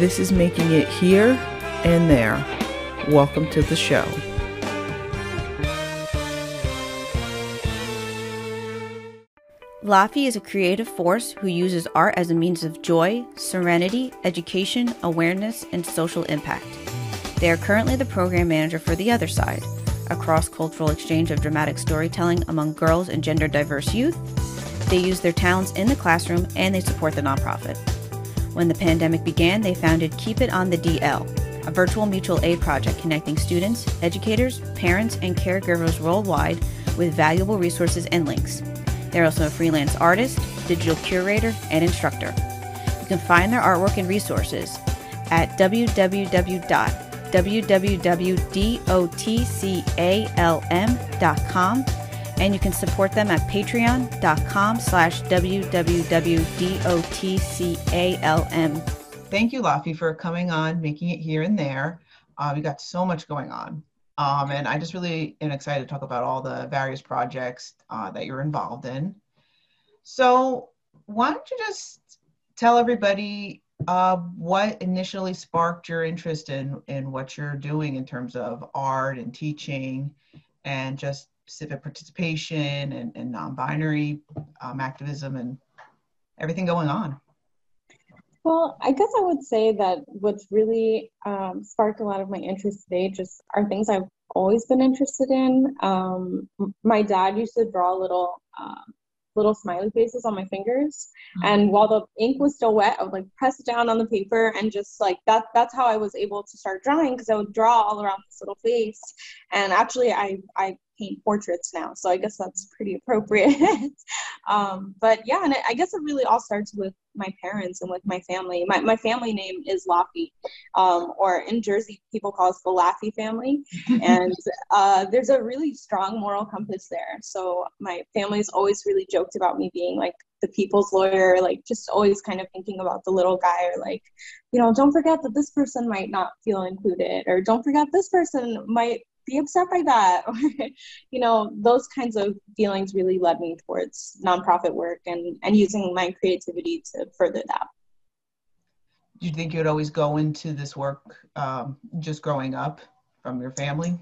This is making it here and there. Welcome to the show. Laffy is a creative force who uses art as a means of joy, serenity, education, awareness, and social impact. They are currently the program manager for The Other Side, a cross cultural exchange of dramatic storytelling among girls and gender diverse youth. They use their talents in the classroom and they support the nonprofit. When the pandemic began, they founded Keep It on the DL, a virtual mutual aid project connecting students, educators, parents, and caregivers worldwide with valuable resources and links. They're also a freelance artist, digital curator, and instructor. You can find their artwork and resources at www.www.dotcalm.com and you can support them at patreon.com slash www.dotcalm. Thank you, Laffy, for coming on, making it here and there. Uh, we got so much going on. Um, and I just really am excited to talk about all the various projects uh, that you're involved in. So why don't you just tell everybody uh, what initially sparked your interest in, in what you're doing in terms of art and teaching and just civic participation and, and non-binary um, activism and everything going on? Well, I guess I would say that what's really um, sparked a lot of my interest today just are things I've always been interested in. Um, my dad used to draw little um, little smiley faces on my fingers. Mm-hmm. And while the ink was still wet, I would like press it down on the paper and just like that that's how I was able to start drawing because I would draw all around this little face. And actually I I paint portraits now, so I guess that's pretty appropriate. um, but yeah, and I guess it really all starts with my parents and with my family. My, my family name is Laffy, um, or in Jersey, people call us the Laffy family. and uh, there's a really strong moral compass there. So my family's always really joked about me being like the people's lawyer, like just always kind of thinking about the little guy, or like, you know, don't forget that this person might not feel included, or don't forget this person might be upset by that. Or you know those kinds of feelings really led me towards nonprofit work and and using my creativity to further that. Do you think you'd always go into this work um, just growing up from your family?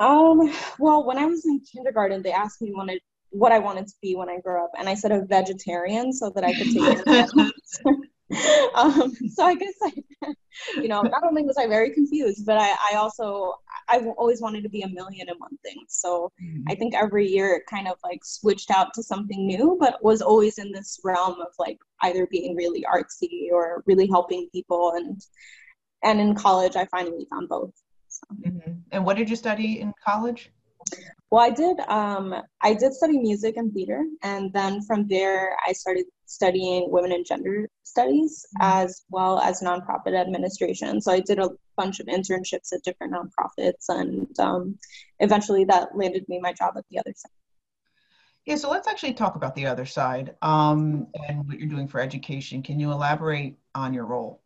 Um, well when i was in kindergarten they asked me wanted what i wanted to be when i grew up and i said a vegetarian so that i could take um, so I guess I, you know, not only was I very confused, but I, I also I always wanted to be a million and one things. So mm-hmm. I think every year it kind of like switched out to something new, but was always in this realm of like either being really artsy or really helping people. And and in college, I finally found both. So. Mm-hmm. And what did you study in college? Well, I did. Um, I did study music and theater, and then from there, I started studying women and gender studies mm-hmm. as well as nonprofit administration. So I did a bunch of internships at different nonprofits, and um, eventually that landed me my job at the other side. Yeah, so let's actually talk about the other side um, and what you're doing for education. Can you elaborate on your role?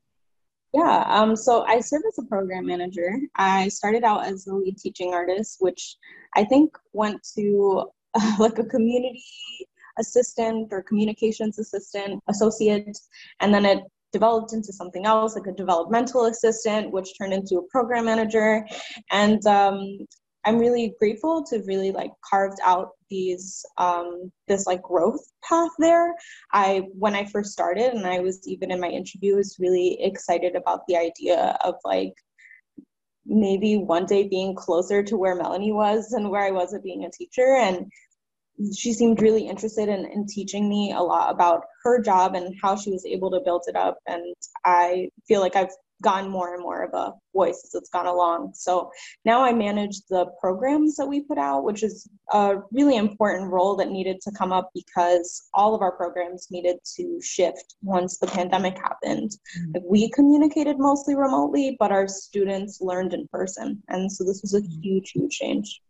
Yeah, um, so I serve as a program manager. I started out as a lead teaching artist, which I think went to uh, like a community assistant or communications assistant, associate, and then it developed into something else, like a developmental assistant, which turned into a program manager. And um, I'm really grateful to really like carved out these um, this like growth path there. I when I first started and I was even in my interview was really excited about the idea of like maybe one day being closer to where Melanie was and where I was at being a teacher and she seemed really interested in, in teaching me a lot about her job and how she was able to build it up. And i feel like i've gotten more and more of a voice as it's gone along. So now i manage the programs that we put out which is a really important role that needed to come up because all of our programs needed to shift once the pandemic happened. Mm-hmm. we communicated mostly remotely but our students learned in person. And so this was a mm-hmm. huge huge change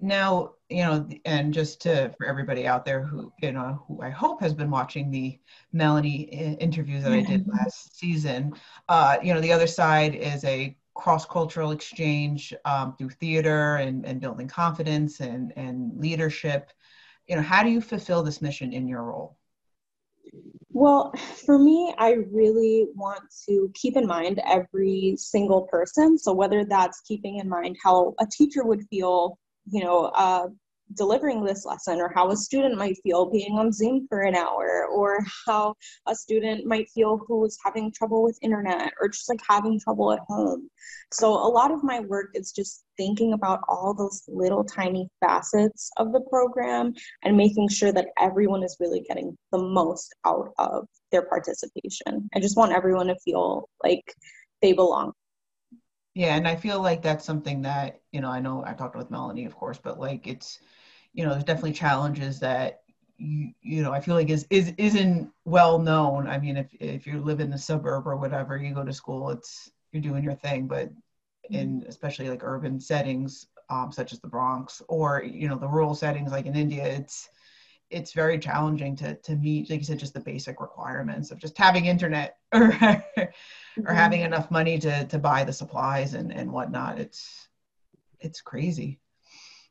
now you know and just to for everybody out there who you know who i hope has been watching the melanie interviews that i did last season uh you know the other side is a cross-cultural exchange um, through theater and, and building confidence and and leadership. You know how do you fulfill this mission in your role? Well, for me, I really want to keep in mind every single person. So, whether that's keeping in mind how a teacher would feel, you know, uh, delivering this lesson or how a student might feel being on Zoom for an hour or how a student might feel who is having trouble with internet or just like having trouble at home. So a lot of my work is just thinking about all those little tiny facets of the program and making sure that everyone is really getting the most out of their participation. I just want everyone to feel like they belong. Yeah, and I feel like that's something that, you know, I know I talked with Melanie, of course, but like it's you know, there's definitely challenges that you, you know, I feel like is, is, isn't well known. I mean, if, if you live in the suburb or whatever, you go to school, it's, you're doing your thing, but in especially like urban settings, um, such as the Bronx or, you know, the rural settings like in India, it's, it's very challenging to, to meet, like you said, just the basic requirements of just having internet or, or mm-hmm. having enough money to, to buy the supplies and, and whatnot. It's, it's crazy.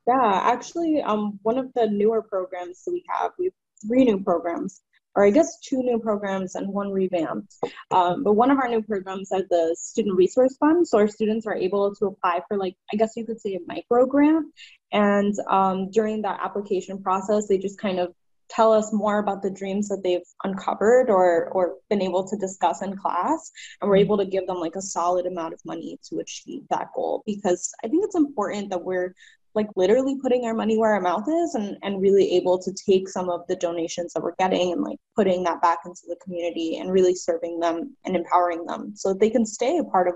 Yeah, actually, um, one of the newer programs that we have, we have three new programs, or I guess two new programs and one revamped. Um, but one of our new programs is the Student Resource Fund. So our students are able to apply for, like, I guess you could say a micro grant. And um, during that application process, they just kind of tell us more about the dreams that they've uncovered or or been able to discuss in class and we're mm-hmm. able to give them like a solid amount of money to achieve that goal because i think it's important that we're like literally putting our money where our mouth is and, and really able to take some of the donations that we're getting and like putting that back into the community and really serving them and empowering them so that they can stay a part of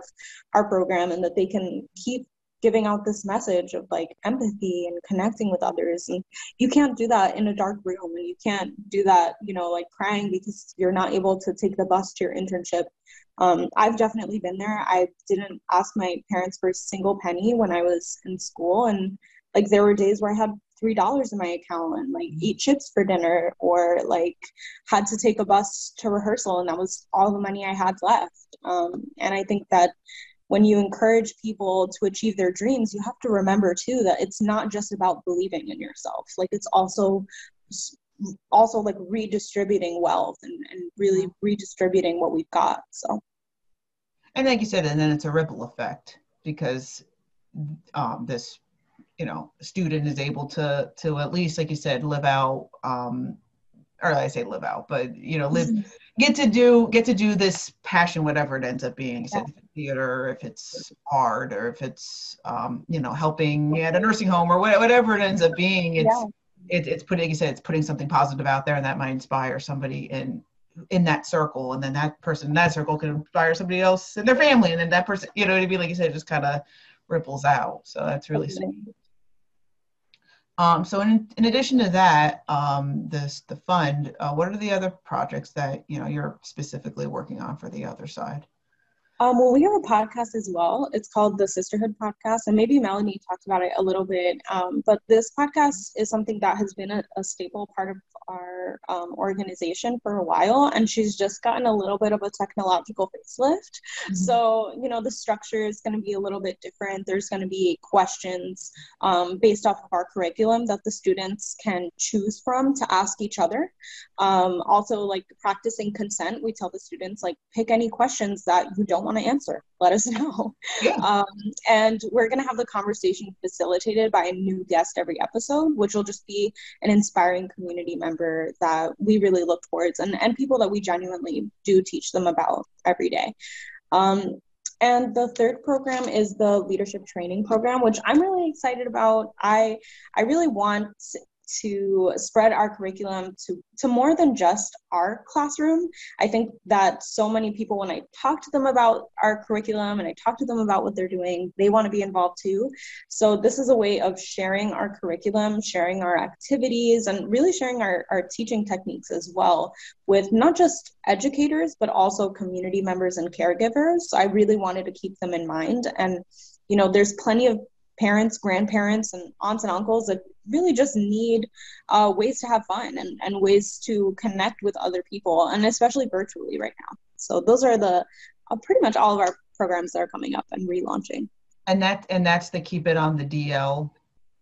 our program and that they can keep giving out this message of like empathy and connecting with others and you can't do that in a dark room and you can't do that you know like crying because you're not able to take the bus to your internship um, I've definitely been there. I didn't ask my parents for a single penny when I was in school, and like there were days where I had three dollars in my account and like eat chips for dinner, or like had to take a bus to rehearsal, and that was all the money I had left. Um, and I think that when you encourage people to achieve their dreams, you have to remember too that it's not just about believing in yourself. Like it's also also like redistributing wealth and, and really mm-hmm. redistributing what we've got. So and like you said, and then it's a ripple effect because um, this, you know, student is able to to at least, like you said, live out, um, or I say live out, but you know, live, mm-hmm. Get to do get to do this passion, whatever it ends up being. Yeah. theater, if it's art, or if it's um, you know, helping at a nursing home, or whatever it ends up being. It's yeah. it, it's putting, you said, it's putting something positive out there, and that might inspire somebody in in that circle and then that person in that circle can inspire somebody else in their family and then that person you know what I mean like you said it just kind of ripples out so that's really sweet um, so in, in addition to that um, this the fund uh, what are the other projects that you know you're specifically working on for the other side um, well, we have a podcast as well. It's called the Sisterhood Podcast, and maybe Melanie talked about it a little bit. Um, but this podcast is something that has been a, a staple part of our um, organization for a while, and she's just gotten a little bit of a technological facelift. Mm-hmm. So, you know, the structure is going to be a little bit different. There's going to be questions um, based off of our curriculum that the students can choose from to ask each other. Um, also, like practicing consent, we tell the students, like, pick any questions that you don't want to answer, let us know. Yeah. Um, and we're going to have the conversation facilitated by a new guest every episode, which will just be an inspiring community member that we really look towards and, and people that we genuinely do teach them about every day. Um, and the third program is the leadership training program, which I'm really excited about. I I really want to spread our curriculum to, to more than just our classroom. I think that so many people, when I talk to them about our curriculum and I talk to them about what they're doing, they want to be involved too. So, this is a way of sharing our curriculum, sharing our activities, and really sharing our, our teaching techniques as well with not just educators, but also community members and caregivers. So, I really wanted to keep them in mind. And you know, there's plenty of parents, grandparents, and aunts and uncles that really just need uh, ways to have fun and, and ways to connect with other people, and especially virtually right now. So those are the uh, pretty much all of our programs that are coming up and relaunching. And that and that's the keep it on the DL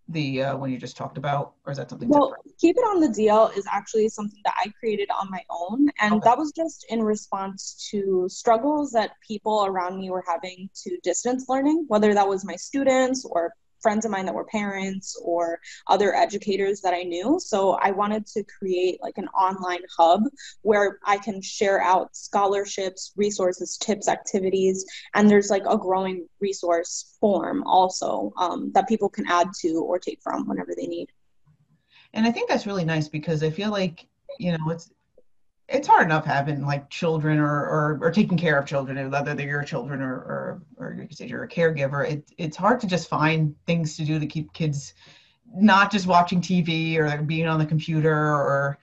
the uh, one you just talked about, or is that something well, different? Keep It on the DL is actually something that I created on my own. And okay. that was just in response to struggles that people around me were having to distance learning, whether that was my students or friends of mine that were parents or other educators that I knew. So I wanted to create like an online hub where I can share out scholarships, resources, tips, activities, and there's like a growing resource form also um, that people can add to or take from whenever they need. And I think that's really nice because I feel like, you know, it's it's hard enough having like children or, or, or taking care of children, whether they're your children or, or, or you say you're a caregiver. It, it's hard to just find things to do to keep kids not just watching TV or being on the computer or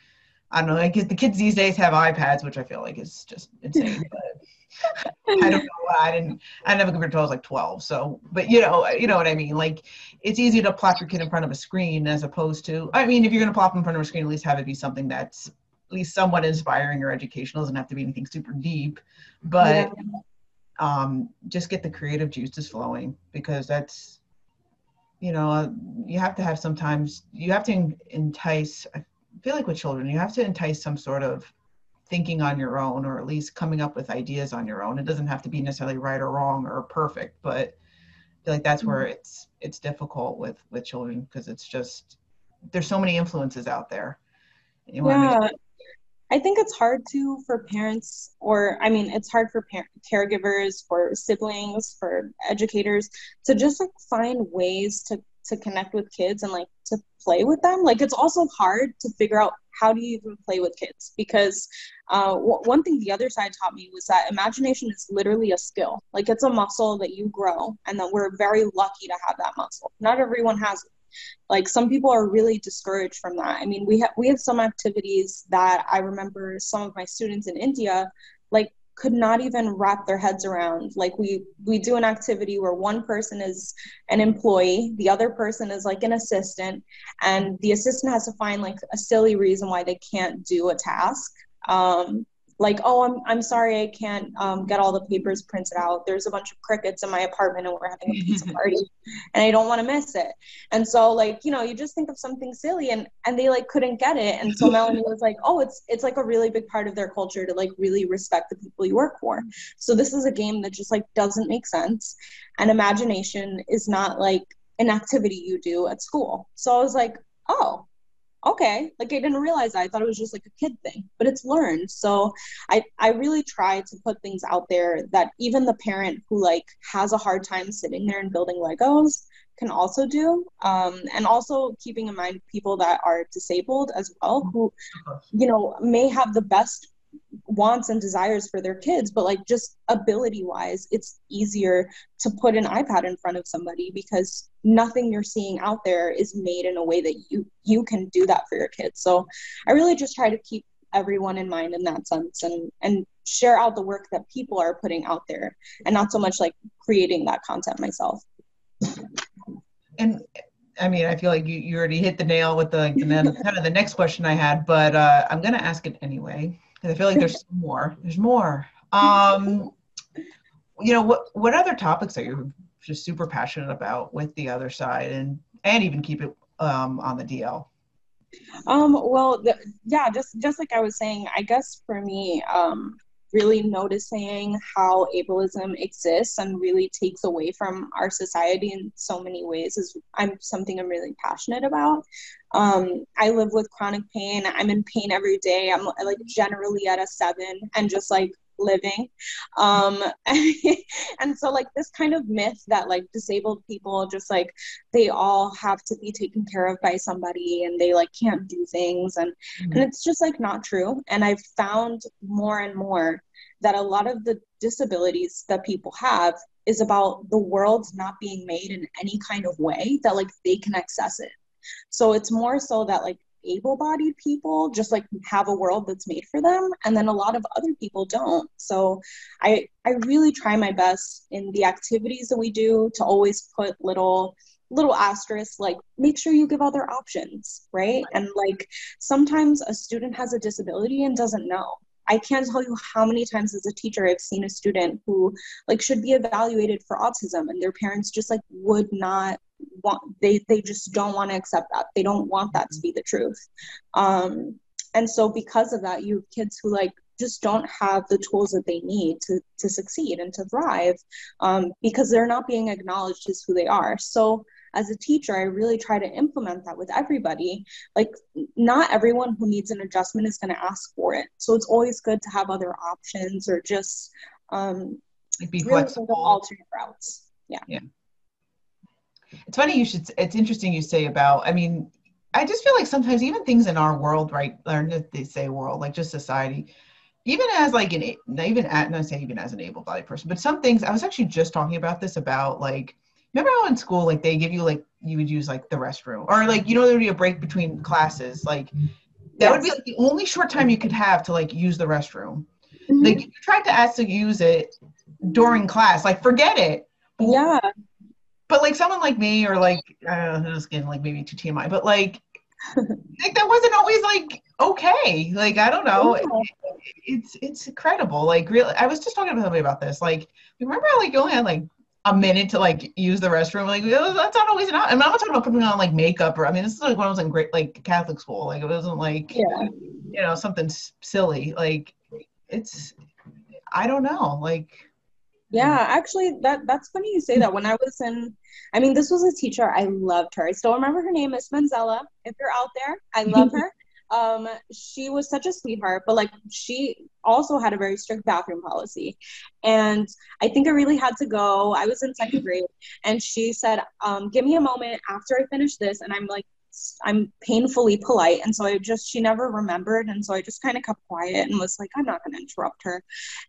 I don't know. I guess the kids these days have iPads, which I feel like is just insane. but I don't know. I didn't. I never computer until I was like 12. So, but you know, you know what I mean. Like, it's easy to plop your kid in front of a screen as opposed to. I mean, if you're going to plop them in front of a screen, at least have it be something that's least somewhat inspiring or educational. It doesn't have to be anything super deep, but yeah. um, just get the creative juices flowing because that's, you know, you have to have sometimes, you have to entice, I feel like with children, you have to entice some sort of thinking on your own or at least coming up with ideas on your own. It doesn't have to be necessarily right or wrong or perfect, but I feel like that's where mm-hmm. it's it's difficult with with children because it's just there's so many influences out there. You yeah, I think it's hard to for parents, or I mean, it's hard for par- caregivers, for siblings, for educators to just like find ways to to connect with kids and like to play with them. Like it's also hard to figure out how do you even play with kids because uh, w- one thing the other side taught me was that imagination is literally a skill. Like it's a muscle that you grow, and that we're very lucky to have that muscle. Not everyone has it like some people are really discouraged from that. I mean we have we have some activities that i remember some of my students in india like could not even wrap their heads around. Like we we do an activity where one person is an employee the other person is like an assistant and the assistant has to find like a silly reason why they can't do a task. Um, like, oh, I'm, I'm sorry, I can't um, get all the papers printed out. There's a bunch of crickets in my apartment and we're having a pizza party and I don't want to miss it. And so like, you know, you just think of something silly and, and they like couldn't get it. And so Melanie was like, oh, it's, it's like a really big part of their culture to like really respect the people you work for. So this is a game that just like doesn't make sense. And imagination is not like an activity you do at school. So I was like, oh, okay like i didn't realize that. i thought it was just like a kid thing but it's learned so i i really try to put things out there that even the parent who like has a hard time sitting there and building legos can also do um, and also keeping in mind people that are disabled as well who you know may have the best wants and desires for their kids but like just ability wise it's easier to put an ipad in front of somebody because nothing you're seeing out there is made in a way that you you can do that for your kids. So i really just try to keep everyone in mind in that sense and and share out the work that people are putting out there and not so much like creating that content myself. And I mean, I feel like you, you already hit the nail with the, the kind of the next question I had, but uh, I'm going to ask it anyway because I feel like there's more. There's more. Um, you know, what what other topics are you just super passionate about with the other side, and and even keep it um, on the DL? Um, well, the, yeah, just just like I was saying, I guess for me, um, really noticing how ableism exists and really takes away from our society in so many ways is I'm something I'm really passionate about. Um, I live with chronic pain. I'm in pain every day. I'm like generally at a seven and just like living. Um and so like this kind of myth that like disabled people just like they all have to be taken care of by somebody and they like can't do things and mm-hmm. and it's just like not true. And i've found more and more that a lot of the disabilities that people have is about the world not being made in any kind of way that like they can access it. So it's more so that like able-bodied people just like have a world that's made for them and then a lot of other people don't. So i i really try my best in the activities that we do to always put little little asterisks like make sure you give other options right? And like sometimes a student has a disability and doesn't know. I can't tell you how many times as a teacher I've seen a student who like should be evaluated for autism and their parents just like would not want they they just don't want to accept that. They don't want that to be the truth. Um and so because of that you have kids who like just don't have the tools that they need to to succeed and to thrive um, because they're not being acknowledged as who they are. So as a teacher i really try to implement that with everybody. Like not everyone who needs an adjustment is going to ask for it. So it's always good to have other options or just um, be really flexible. alternate routes. Yeah. Yeah it's funny you should it's interesting you say about i mean i just feel like sometimes even things in our world right or they say world like just society even as like an even at not say even as an able-bodied person but some things i was actually just talking about this about like remember how in school like they give you like you would use like the restroom or like you know there would be a break between classes like that yes. would be like the only short time you could have to like use the restroom mm-hmm. like you tried to ask to use it during class like forget it yeah but like someone like me or like i don't know who's getting like maybe too tmi but like like that wasn't always like okay. Like i don't know. It, it's it's incredible. Like really i was just talking to somebody about this. Like remember how like you only had like a minute to like use the restroom? Like oh, that's not always enough. I'm not talking about putting on like makeup or i mean this is like when i was in great like catholic school. Like it wasn't like yeah. you know something silly. Like it's i don't know. Like yeah, actually, that that's funny you say that. When I was in, I mean, this was a teacher I loved her. I still remember her name, Miss Manzella. If you're out there, I love her. Um, she was such a sweetheart, but like she also had a very strict bathroom policy, and I think I really had to go. I was in second grade, and she said, um, "Give me a moment after I finish this," and I'm like, I'm painfully polite. And so I just, she never remembered. And so I just kind of kept quiet and was like, I'm not going to interrupt her.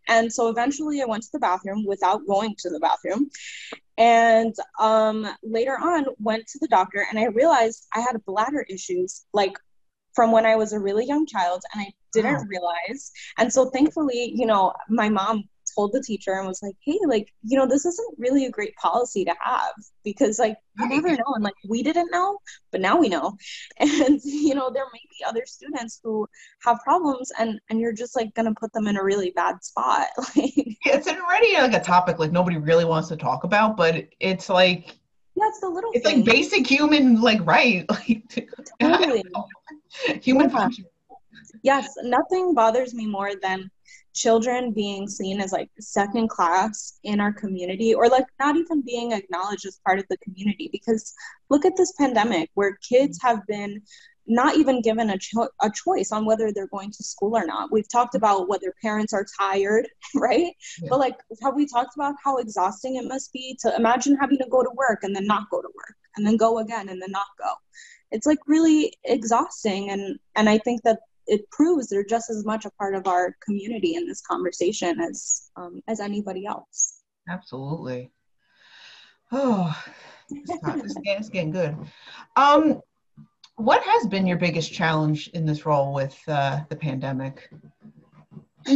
And so eventually I went to the bathroom without going to the bathroom. And um, later on, went to the doctor and I realized I had bladder issues like from when I was a really young child and I didn't wow. realize. And so thankfully, you know, my mom told the teacher and was like, hey, like, you know, this isn't really a great policy to have because, like, you never know. And, like, we didn't know, but now we know. And, you know, there may be other students who have problems and, and you're just, like, going to put them in a really bad spot. like, it's already, like, a topic, like, nobody really wants to talk about, but it's, like, yeah, it's the little It's, things. like, basic human, like, right. Like, totally. human yeah. function. Yes, nothing bothers me more than children being seen as like second class in our community or like not even being acknowledged as part of the community because look at this pandemic where kids have been not even given a, cho- a choice on whether they're going to school or not. We've talked about whether parents are tired, right? Yeah. But like, have we talked about how exhausting it must be to imagine having to go to work and then not go to work and then go again and then not go? It's like really exhausting, and and I think that it proves they're just as much a part of our community in this conversation as um, as anybody else. Absolutely. Oh, it's, it's getting good. Um, what has been your biggest challenge in this role with uh, the pandemic?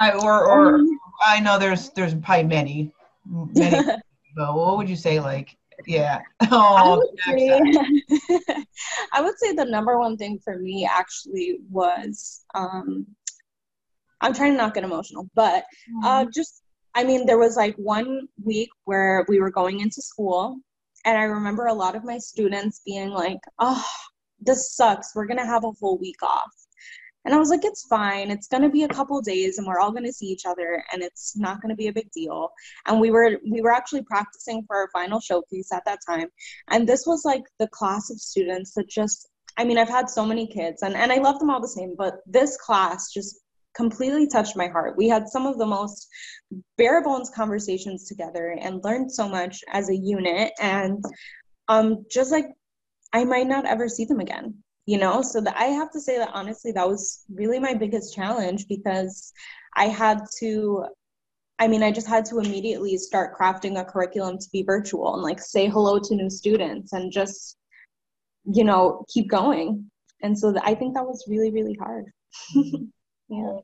I, or, or um, I know there's there's probably many, many. but what would you say? Like, yeah. Oh, I would, say, I would say the number one thing for me actually was um, I'm trying to not get emotional, but uh, mm-hmm. just I mean, there was like one week where we were going into school, and I remember a lot of my students being like, "Oh, this sucks. We're gonna have a whole week off." And I was like, it's fine. It's gonna be a couple days, and we're all gonna see each other, and it's not gonna be a big deal. And we were we were actually practicing for our final showcase at that time, and this was like the class of students that just I mean, I've had so many kids, and and I love them all the same, but this class just completely touched my heart. We had some of the most bare bones conversations together and learned so much as a unit, and um, just like I might not ever see them again you know so that i have to say that honestly that was really my biggest challenge because i had to i mean i just had to immediately start crafting a curriculum to be virtual and like say hello to new students and just you know keep going and so i think that was really really hard mm-hmm. yeah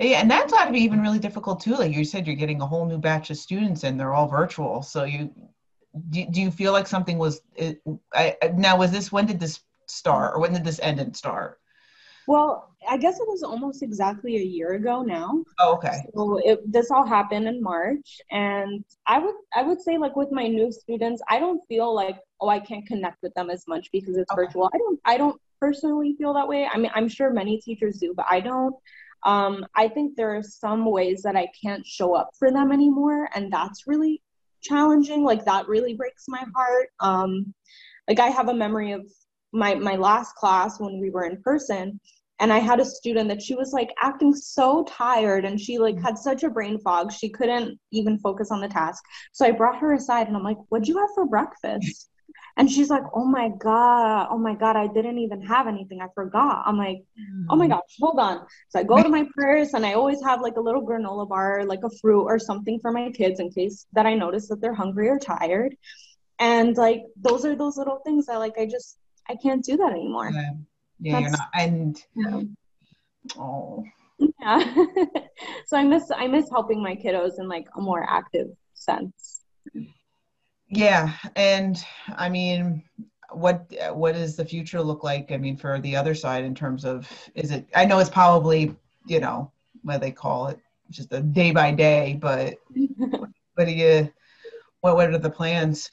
yeah, and that's got to be even really difficult too. Like you said, you're getting a whole new batch of students, and they're all virtual. So you do, do you feel like something was it, I, now was this when did this start or when did this end and start Well, I guess it was almost exactly a year ago now. Oh, okay. So it, this all happened in March, and I would I would say like with my new students, I don't feel like oh I can't connect with them as much because it's okay. virtual. I don't I don't personally feel that way. I mean I'm sure many teachers do, but I don't. Um, I think there are some ways that I can't show up for them anymore, and that's really challenging. Like that really breaks my heart. Um, like I have a memory of my my last class when we were in person and i had a student that she was like acting so tired and she like had such a brain fog she couldn't even focus on the task. So i brought her aside and i'm like what'd you have for breakfast? And she's like oh my god oh my god i didn't even have anything i forgot. I'm like oh my mm. gosh hold on. So i go to my purse and i always have like a little granola bar like a fruit or something for my kids in case that i notice that they're hungry or tired. And like those are those little things that like i just I can't do that anymore. Yeah, yeah you're not. And yeah. oh, yeah. so I miss I miss helping my kiddos in like a more active sense. Yeah, and I mean, what what does the future look like? I mean, for the other side in terms of is it? I know it's probably you know what they call it, just a day by day, but what do you? What what are the plans?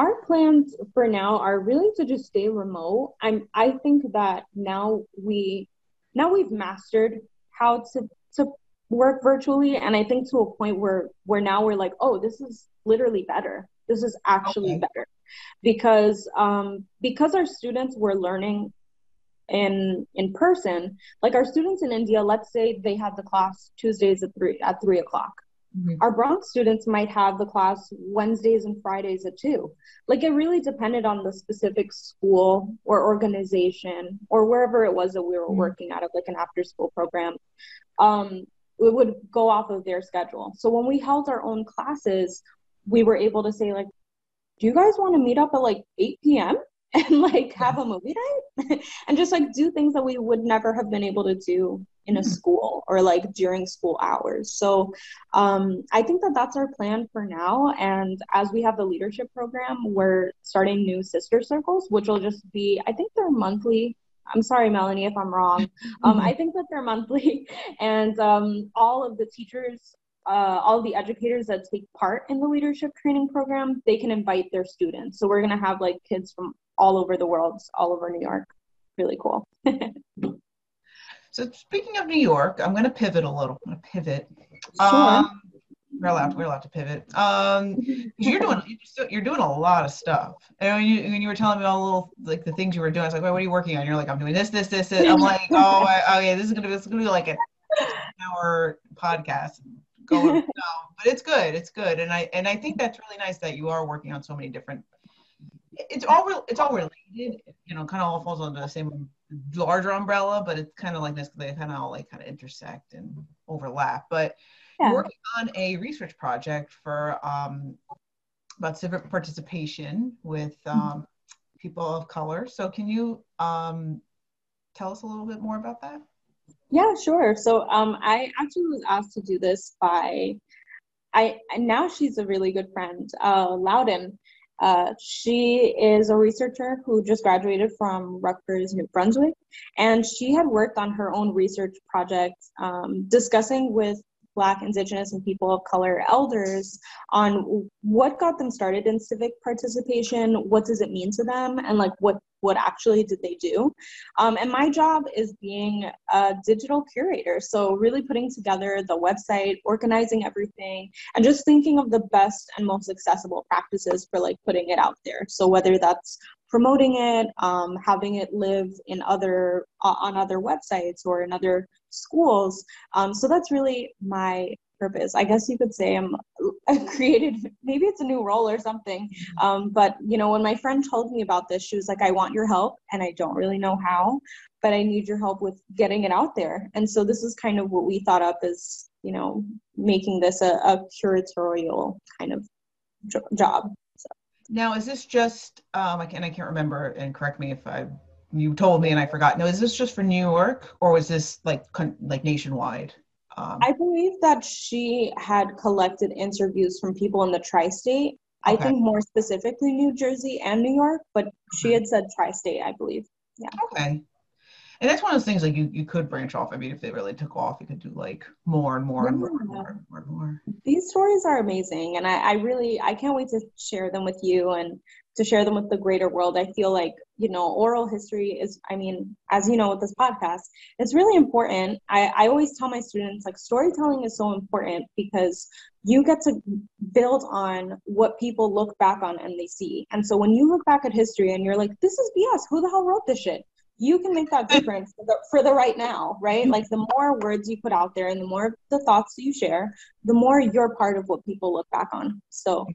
Our plans for now are really to just stay remote. I'm I think that now we now we've mastered how to to work virtually and I think to a point where where now we're like, oh, this is literally better. This is actually okay. better. Because um because our students were learning in in person, like our students in India, let's say they had the class Tuesdays at three at three o'clock Mm-hmm. Our Bronx students might have the class Wednesdays and Fridays at two. Like it really depended on the specific school or organization or wherever it was that we were mm-hmm. working out of, like an after school program. Um, it would go off of their schedule. So when we held our own classes, we were able to say like, do you guys want to meet up at like 8 p.m. and like have a movie night and just like do things that we would never have been able to do in a school or like during school hours. So um, I think that that's our plan for now. And as we have the leadership program, we're starting new sister circles, which will just be, I think they're monthly. I'm sorry, Melanie, if I'm wrong. Um. I think that they're monthly, and um, all of the teachers uh, all the educators that take part in the leadership training program, they can invite their students. So we're going to have like kids from all over the world, all over New York. Really cool. So speaking of New York, I'm going to pivot a little. I'm going to pivot. Sure. Um, we're allowed. We're allowed to pivot. Um, you're doing you're doing a lot of stuff. And when you when you were telling me all the little like the things you were doing, I was like, Wait, what are you working on? You're like, I'm doing this, this, this, this. I'm like, oh, I, okay, this is gonna be this is gonna be like an hour podcast. Going, but it's good. It's good, and I and I think that's really nice that you are working on so many different. It's all. It's all related. You know, kind of all falls under the same larger umbrella, but it's kind of like this they kind of all like kind of intersect and overlap. But yeah. working on a research project for um, about civic participation with mm-hmm. um, people of color. So can you um, tell us a little bit more about that? Yeah, sure. So um, I actually was asked to do this by I now she's a really good friend, uh, Loudon. Uh, she is a researcher who just graduated from Rutgers, New Brunswick, and she had worked on her own research project um, discussing with Black, Indigenous, and people of color elders on what got them started in civic participation, what does it mean to them, and like what what actually did they do. Um, and my job is being a digital curator, so really putting together the website, organizing everything, and just thinking of the best and most accessible practices for like putting it out there. So whether that's promoting it, um, having it live in other uh, on other websites or in other schools. Um, so that's really my purpose. I guess you could say I'm created. Maybe it's a new role or something. Um, but you know, when my friend told me about this, she was like, "I want your help, and I don't really know how, but I need your help with getting it out there." And so this is kind of what we thought up as you know making this a, a curatorial kind of job. Now, is this just, um, I can I can't remember, and correct me if I, you told me and I forgot. No, is this just for New York or was this like con- like nationwide? Um, I believe that she had collected interviews from people in the tri-state. Okay. I think more specifically New Jersey and New York, but she had said tri-state, I believe. Yeah. Okay. And that's one of those things like you you could branch off. I mean, if they really took off, you could do like more and more and more and more and more and more. These stories are amazing, and I, I really I can't wait to share them with you and to share them with the greater world. I feel like, you know, oral history is, I mean, as you know, with this podcast, it's really important. I, I always tell my students, like, storytelling is so important because you get to build on what people look back on and they see. And so when you look back at history and you're like, this is BS, who the hell wrote this shit? You can make that difference for the, for the right now, right? Like the more words you put out there and the more the thoughts you share, the more you're part of what people look back on. So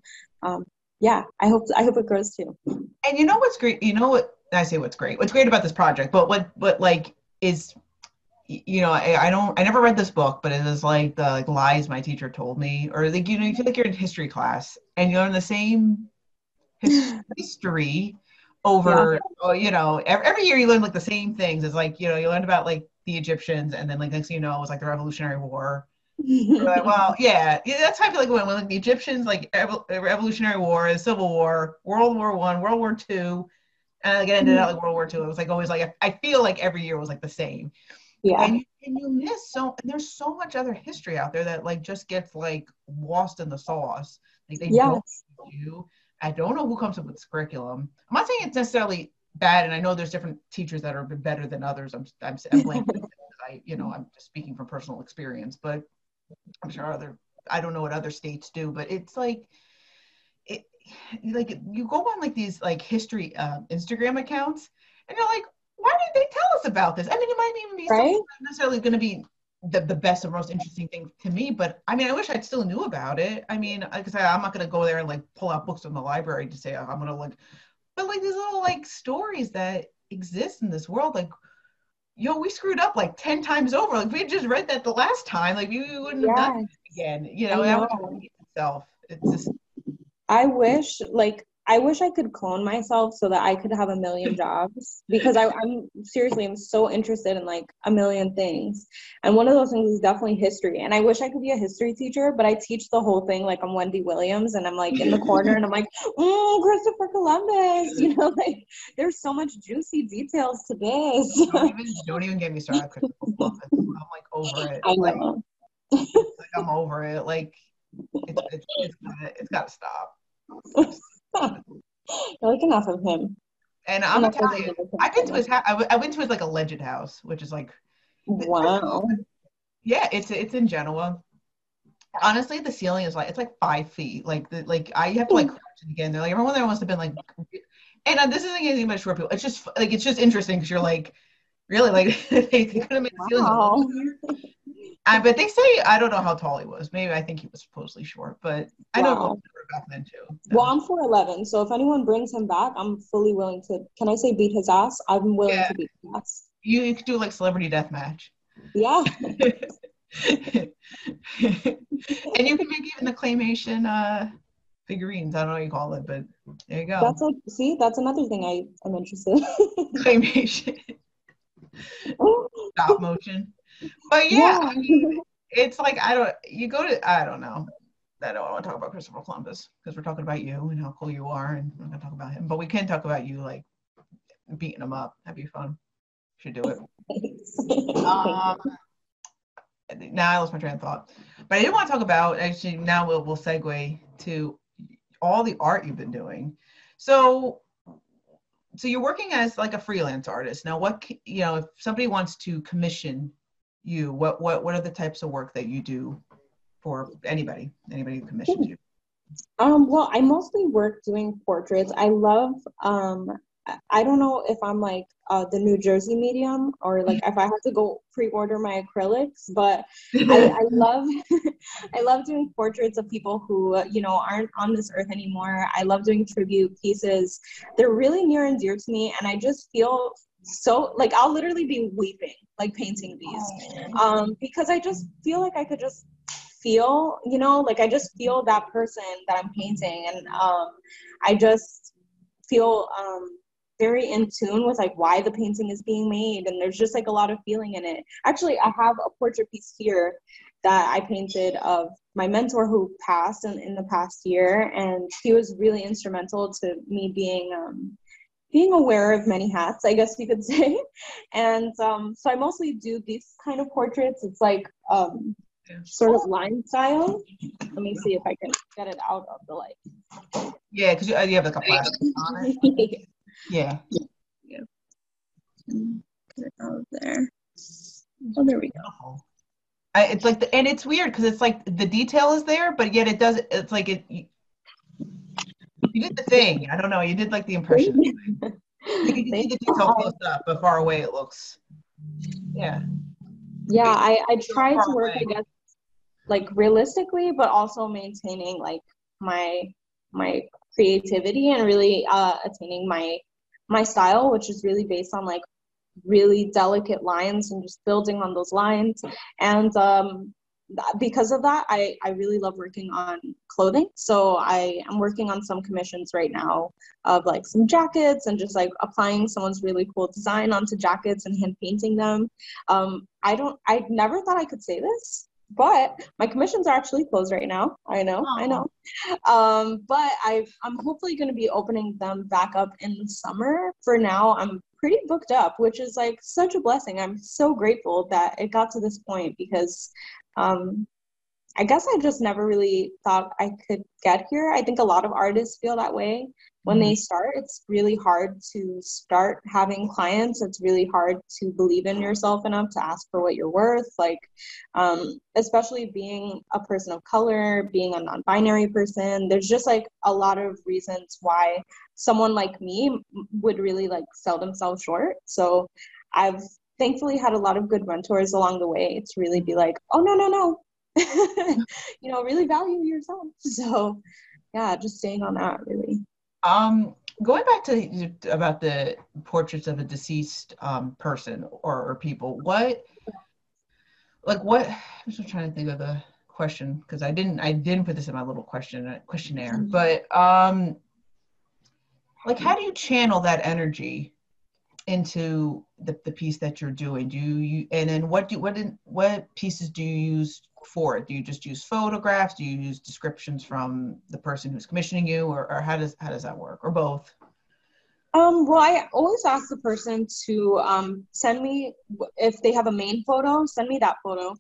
um, yeah, I hope I hope it grows too. And you know what's great? You know what I say? What's great? What's great about this project? But what what like is you know I, I don't I never read this book, but it was like the like lies my teacher told me, or like you know you feel like you're in history class and you're in the same history over yeah. oh, you know every, every year you learn like the same things. It's like you know you learned about like the Egyptians, and then like next thing you know it was like the Revolutionary War like, well, yeah, yeah, that's how I feel like when, when like the Egyptians, like Revolutionary War, the Civil War, World War One, World War Two, and like it ended out like World War Two. It was like always like I feel like every year was like the same. Yeah. And, and you miss so and there's so much other history out there that like just gets like lost in the sauce. Like they yes. don't you. I don't know who comes up with this curriculum. I'm not saying it's necessarily bad, and I know there's different teachers that are better than others. I'm I'm, I'm blanking. I you know I'm just speaking from personal experience, but I'm sure other I don't know what other states do, but it's like it like you go on like these like history uh, Instagram accounts and you're like, why didn't they tell us about this? I mean, it might even be right? necessarily going to be the, the best or most interesting thing to me, but I mean, I wish I still knew about it. I mean, said, I'm not going to go there and like pull out books from the library to say oh, I'm going to look, but like these little like stories that exist in this world, like yo, we screwed up like 10 times over. Like, we had just read that the last time, like, we, wouldn't have done it again. You know, know. that would itself. It's just. I wish, like, I wish I could clone myself so that I could have a million jobs because I, am seriously I'm so interested in like a million things, and one of those things is definitely history. And I wish I could be a history teacher, but I teach the whole thing like I'm Wendy Williams, and I'm like in the corner, and I'm like, mm, Christopher Columbus, you know, like there's so much juicy details to this. don't, even, don't even get me started, I'm like over it. I know. Like, like I'm over it. Like it's it's, it's, it's got to stop. Like enough of him. And I'm gonna tell you, I've been to his house. I went to his like alleged house, which is like, wow. Yeah, it's it's in Genoa. Honestly, the ceiling is like it's like five feet. Like the like I have to like it again. They're like everyone there must have been like, and uh, this isn't anything about short people. It's just like it's just interesting because you're like, really like they, could have made the ceiling. Wow. Uh, but they say I don't know how tall he was. Maybe I think he was supposedly short, but I wow. don't back then too. No. Well, I'm 4'11, so if anyone brings him back, I'm fully willing to. Can I say beat his ass? I'm willing yeah. to beat his ass. You, you could do like celebrity death match. Yeah. and you can make even the claymation uh, figurines. I don't know what you call it, but there you go. That's like see, that's another thing I am interested. claymation. Stop motion. But yeah, yeah. I mean, it's like I don't. You go to I don't know. I don't want to talk about Christopher Columbus because we're talking about you and how cool you are, and I'm gonna talk about him. But we can talk about you like beating him up. That'd be fun. Should do it. um, now I lost my train of thought, but I did want to talk about actually. Now we'll we'll segue to all the art you've been doing. So so you're working as like a freelance artist now what you know if somebody wants to commission you what what what are the types of work that you do for anybody anybody who commissions you. Um well i mostly work doing portraits. I love um I don't know if I'm like uh, the New Jersey medium or like if I have to go pre-order my acrylics, but I, I love I love doing portraits of people who you know aren't on this earth anymore. I love doing tribute pieces. They're really near and dear to me, and I just feel so like I'll literally be weeping like painting these. Um, because I just feel like I could just feel you know like I just feel that person that I'm painting, and um, I just feel um, very in tune with like why the painting is being made and there's just like a lot of feeling in it actually i have a portrait piece here that i painted of my mentor who passed in, in the past year and he was really instrumental to me being um, being aware of many hats, I guess you could say. And um, so I mostly do these kind of portraits. It's like um, sort of line style. Let me see if I can get it out of the light. Yeah, because you, uh, you have like a plastic on it. Yeah. yeah. Get it out of there. Oh, there we go. I, it's like the, and it's weird because it's like the detail is there, but yet it does. It's like it. You, you did the thing. I don't know. You did like the impression. you can see the detail close up, but far away it looks. Yeah. Yeah, I I tried to work, away. I guess, like realistically, but also maintaining like my my creativity and really uh, attaining my my style, which is really based on like really delicate lines and just building on those lines. And um, because of that, I, I really love working on clothing. So I am working on some commissions right now of like some jackets and just like applying someone's really cool design onto jackets and hand painting them. Um, I don't, I never thought I could say this, but my commissions are actually closed right now. I know, Aww. I know. Um, but I, I'm hopefully going to be opening them back up in the summer. For now, I'm pretty booked up, which is like such a blessing. I'm so grateful that it got to this point because um, I guess I just never really thought I could get here. I think a lot of artists feel that way when they mm-hmm. start. It's really hard to start having clients. It's really hard to believe in yourself enough to ask for what you're worth. Like, um, especially being a person of color, being a non binary person, there's just like a lot of reasons why someone like me would really like sell themselves short. So I've thankfully had a lot of good mentors along the way to really be like, oh, no, no, no. you know, really value yourself. So, yeah, just staying on that really. Um, going back to about the portraits of a deceased um, person or, or people, what, like, what? I'm just trying to think of the question because I didn't, I didn't put this in my little question questionnaire, mm-hmm. but um, like, how do you channel that energy into the, the piece that you're doing do you and then what do what in, what pieces do you use for it? Do you just use photographs? Do you use descriptions from the person who's commissioning you or, or how does how does that work or both? Um, well, I always ask the person to um, send me if they have a main photo, send me that photo.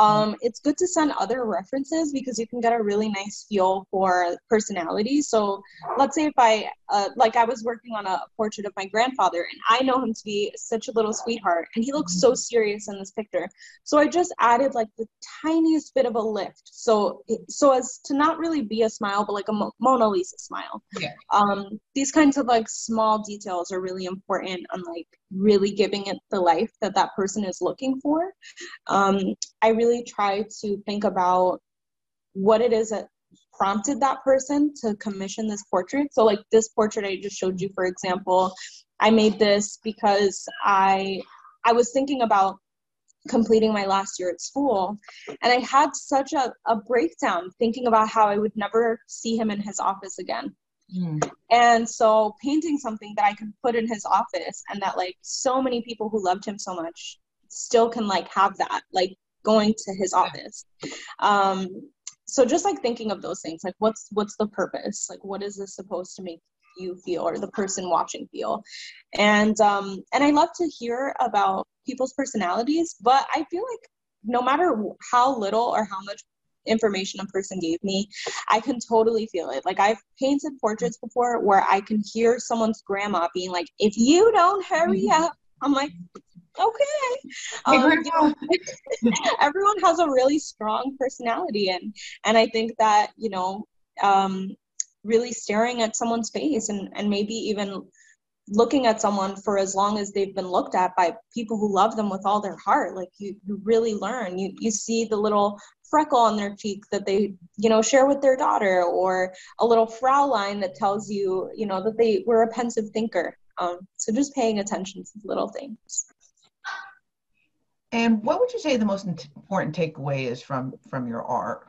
Um, it's good to send other references because you can get a really nice feel for personality. So let's say if I, uh, like I was working on a portrait of my grandfather and I know him to be such a little sweetheart and he looks so serious in this picture. So I just added like the tiniest bit of a lift. So, so as to not really be a smile, but like a Mo- Mona Lisa smile. Yeah. Um, these kinds of like small details are really important on like really giving it the life that that person is looking for. Um, I really try to think about what it is that prompted that person to commission this portrait. So, like this portrait I just showed you, for example, I made this because I I was thinking about completing my last year at school and i had such a, a breakdown thinking about how i would never see him in his office again Mm. And so painting something that I could put in his office and that like so many people who loved him so much still can like have that, like going to his office. Um, so just like thinking of those things, like what's what's the purpose? Like what is this supposed to make you feel or the person watching feel? And um, and I love to hear about people's personalities, but I feel like no matter how little or how much information a person gave me, I can totally feel it. Like I've painted portraits before where I can hear someone's grandma being like, "If you don't hurry mm-hmm. up," I'm like, "Okay." Um, you know, everyone has a really strong personality, and and I think that you know, um, really staring at someone's face and and maybe even looking at someone for as long as they've been looked at by people who love them with all their heart like you you really learn you you see the little freckle on their cheek that they you know share with their daughter or a little frown line that tells you you know that they were a pensive thinker um, so just paying attention to little things and what would you say the most important takeaway is from from your art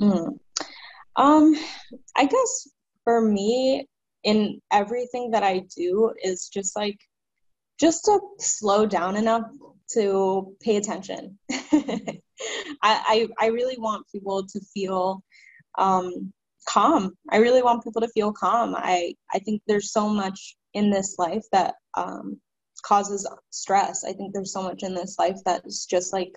mm. um i guess for me in everything that I do is just like just to slow down enough to pay attention. I, I, really want people to feel um, calm. I really want people to feel calm. I I think there's so much in this life that um, causes stress. I think there's so much in this life that is just like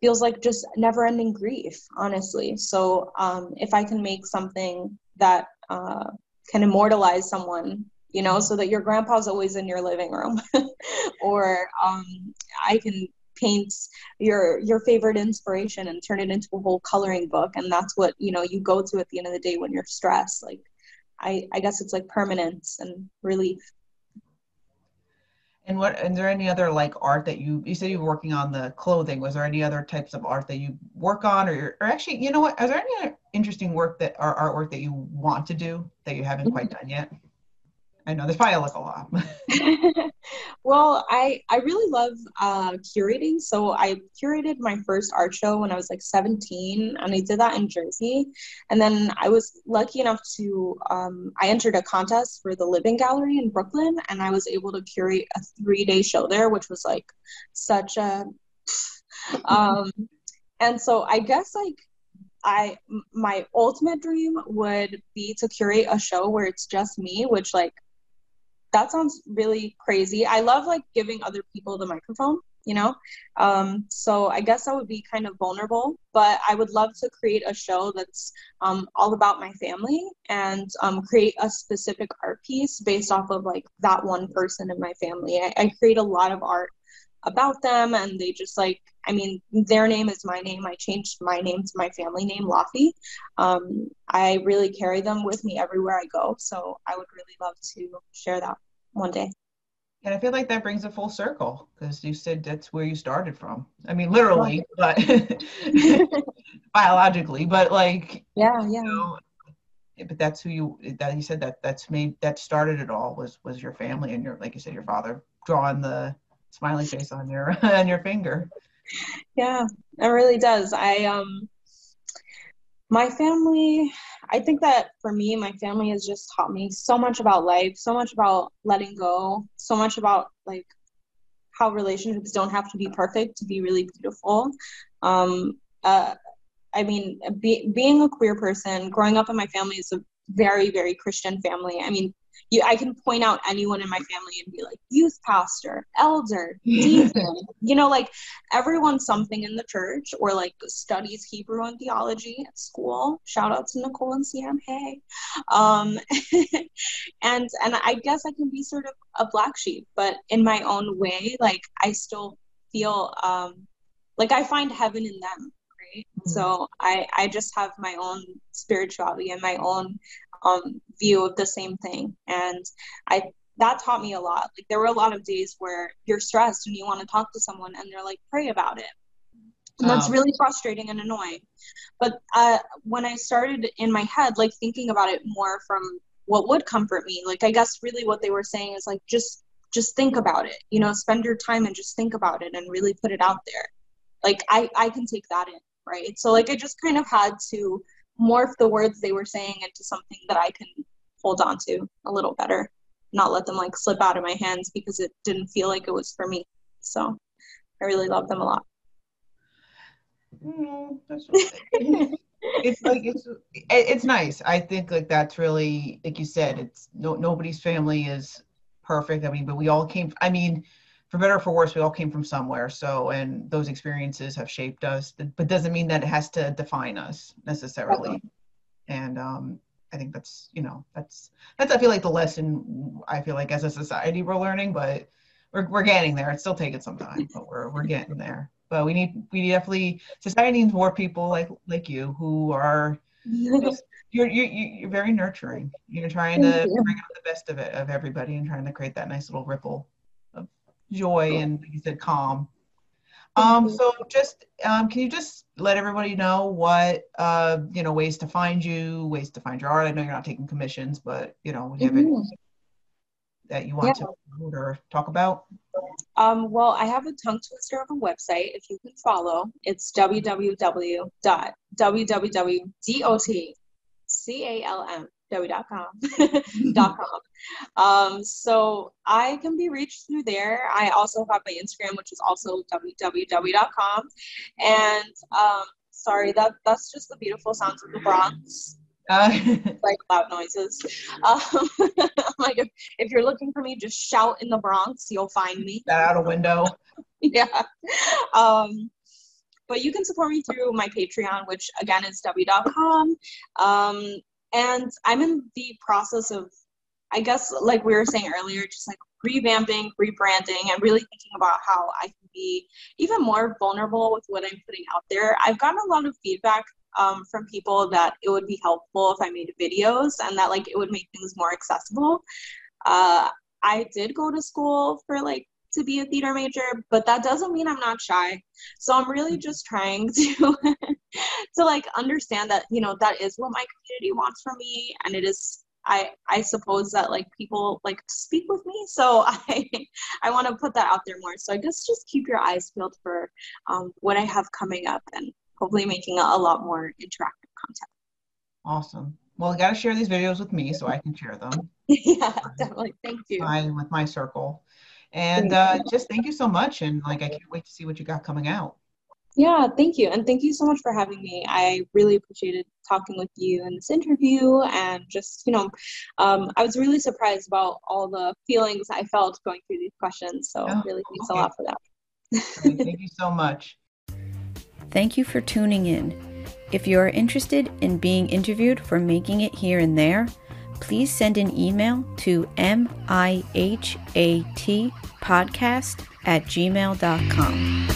feels like just never ending grief, honestly. So um, if I can make something that uh, can immortalize someone, you know, so that your grandpa's always in your living room, or um, I can paint your your favorite inspiration and turn it into a whole coloring book and that's what you know you go to at the end of the day when you're stressed like i i guess it's like permanence and relief and what is there any other like art that you you said you were working on the clothing? Was there any other types of art that you work on, or or actually, you know what? Is there any interesting work that or artwork that you want to do that you haven't quite mm-hmm. done yet? I know there's probably like a lot. well, I I really love uh, curating. So I curated my first art show when I was like 17, and I did that in Jersey. And then I was lucky enough to um, I entered a contest for the Living Gallery in Brooklyn, and I was able to curate a three day show there, which was like such a. um, and so I guess like I my ultimate dream would be to curate a show where it's just me, which like that sounds really crazy. I love like giving other people the microphone, you know? Um, so I guess I would be kind of vulnerable, but I would love to create a show that's um, all about my family and um, create a specific art piece based off of like that one person in my family. I, I create a lot of art about them and they just like i mean their name is my name. I changed my name to my family name lafi um, i really carry them with me everywhere i go so i would really love to share that one day. And i feel like that brings a full circle because you said that's where you started from. I mean literally but biologically but like yeah yeah. you know, but that's who you that you said that that's made that started it all was was your family and your like you said your father drawing the smiley face on your on your finger. Yeah, it really does. I um my family, I think that for me, my family has just taught me so much about life, so much about letting go, so much about like how relationships don't have to be perfect to be really beautiful. Um, uh, I mean, be, being a queer person, growing up in my family is a very, very Christian family. I mean, you, I can point out anyone in my family and be like youth pastor, elder, deacon, you know, like everyone's something in the church or like studies Hebrew and theology at school. Shout out to Nicole and Sam. Hey, um, and and I guess I can be sort of a black sheep, but in my own way, like I still feel um, like I find heaven in them. Right? Mm-hmm. So I I just have my own spirituality and my own um, view of the same thing. And I that taught me a lot. Like there were a lot of days where you're stressed and you want to talk to someone and they're like, pray about it. And that's really frustrating and annoying. But uh, when I started in my head, like thinking about it more from what would comfort me, like I guess really what they were saying is like just just think about it. You know, spend your time and just think about it and really put it out there. Like I I can take that in, right? So like I just kind of had to morph the words they were saying into something that I can hold on to a little better, not let them like slip out of my hands because it didn't feel like it was for me. So I really love them a lot. Mm, it's like it's it's nice. I think like that's really like you said. It's no nobody's family is perfect. I mean, but we all came. I mean, for better or for worse, we all came from somewhere. So, and those experiences have shaped us, but doesn't mean that it has to define us necessarily. Okay. And um, I think that's, you know, that's, that's, I feel like the lesson I feel like as a society we're learning, but we're, we're getting there. It's still taking some time, but we're, we're getting there. But we need, we definitely, society needs more people like, like you who are, just, you're, you're, you're very nurturing. You're trying to bring out the best of it, of everybody and trying to create that nice little ripple joy and like you said calm. Um, so just um, can you just let everybody know what uh, you know ways to find you ways to find your art? I know you're not taking commissions but you know you mm-hmm. that you want yeah. to or talk about? Um, well i have a tongue twister of a website if you can follow. It's www.www.dotcalm www.com. Um, so I can be reached through there. I also have my Instagram, which is also www.com. And um, sorry, that that's just the beautiful sounds of the Bronx. uh, like loud noises. Um, like if, if you're looking for me, just shout in the Bronx, you'll find me. That out a window. yeah. Um, but you can support me through my Patreon, which again is w.com. Um, and I'm in the process of, I guess, like we were saying earlier, just like revamping, rebranding, and really thinking about how I can be even more vulnerable with what I'm putting out there. I've gotten a lot of feedback um, from people that it would be helpful if I made videos and that like it would make things more accessible. Uh, I did go to school for like to be a theater major, but that doesn't mean I'm not shy. So I'm really mm-hmm. just trying to to like understand that, you know, that is what my community wants from me and it is I I suppose that like people like speak with me. So I I want to put that out there more. So I guess just keep your eyes peeled for um, what I have coming up and hopefully making a, a lot more interactive content. Awesome. Well, you got to share these videos with me so I can share them. yeah, definitely. Thank you. Mine with my circle. And uh, just thank you so much. And like, I can't wait to see what you got coming out. Yeah, thank you. And thank you so much for having me. I really appreciated talking with you in this interview. And just, you know, um, I was really surprised about all the feelings I felt going through these questions. So, oh, really, thanks okay. a lot for that. thank you so much. Thank you for tuning in. If you are interested in being interviewed for Making It Here and There, please send an email to mihatpodcast at gmail.com.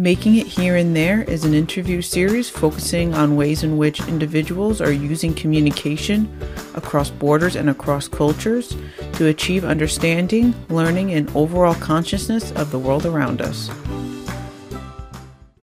Making It Here and There is an interview series focusing on ways in which individuals are using communication across borders and across cultures to achieve understanding, learning, and overall consciousness of the world around us.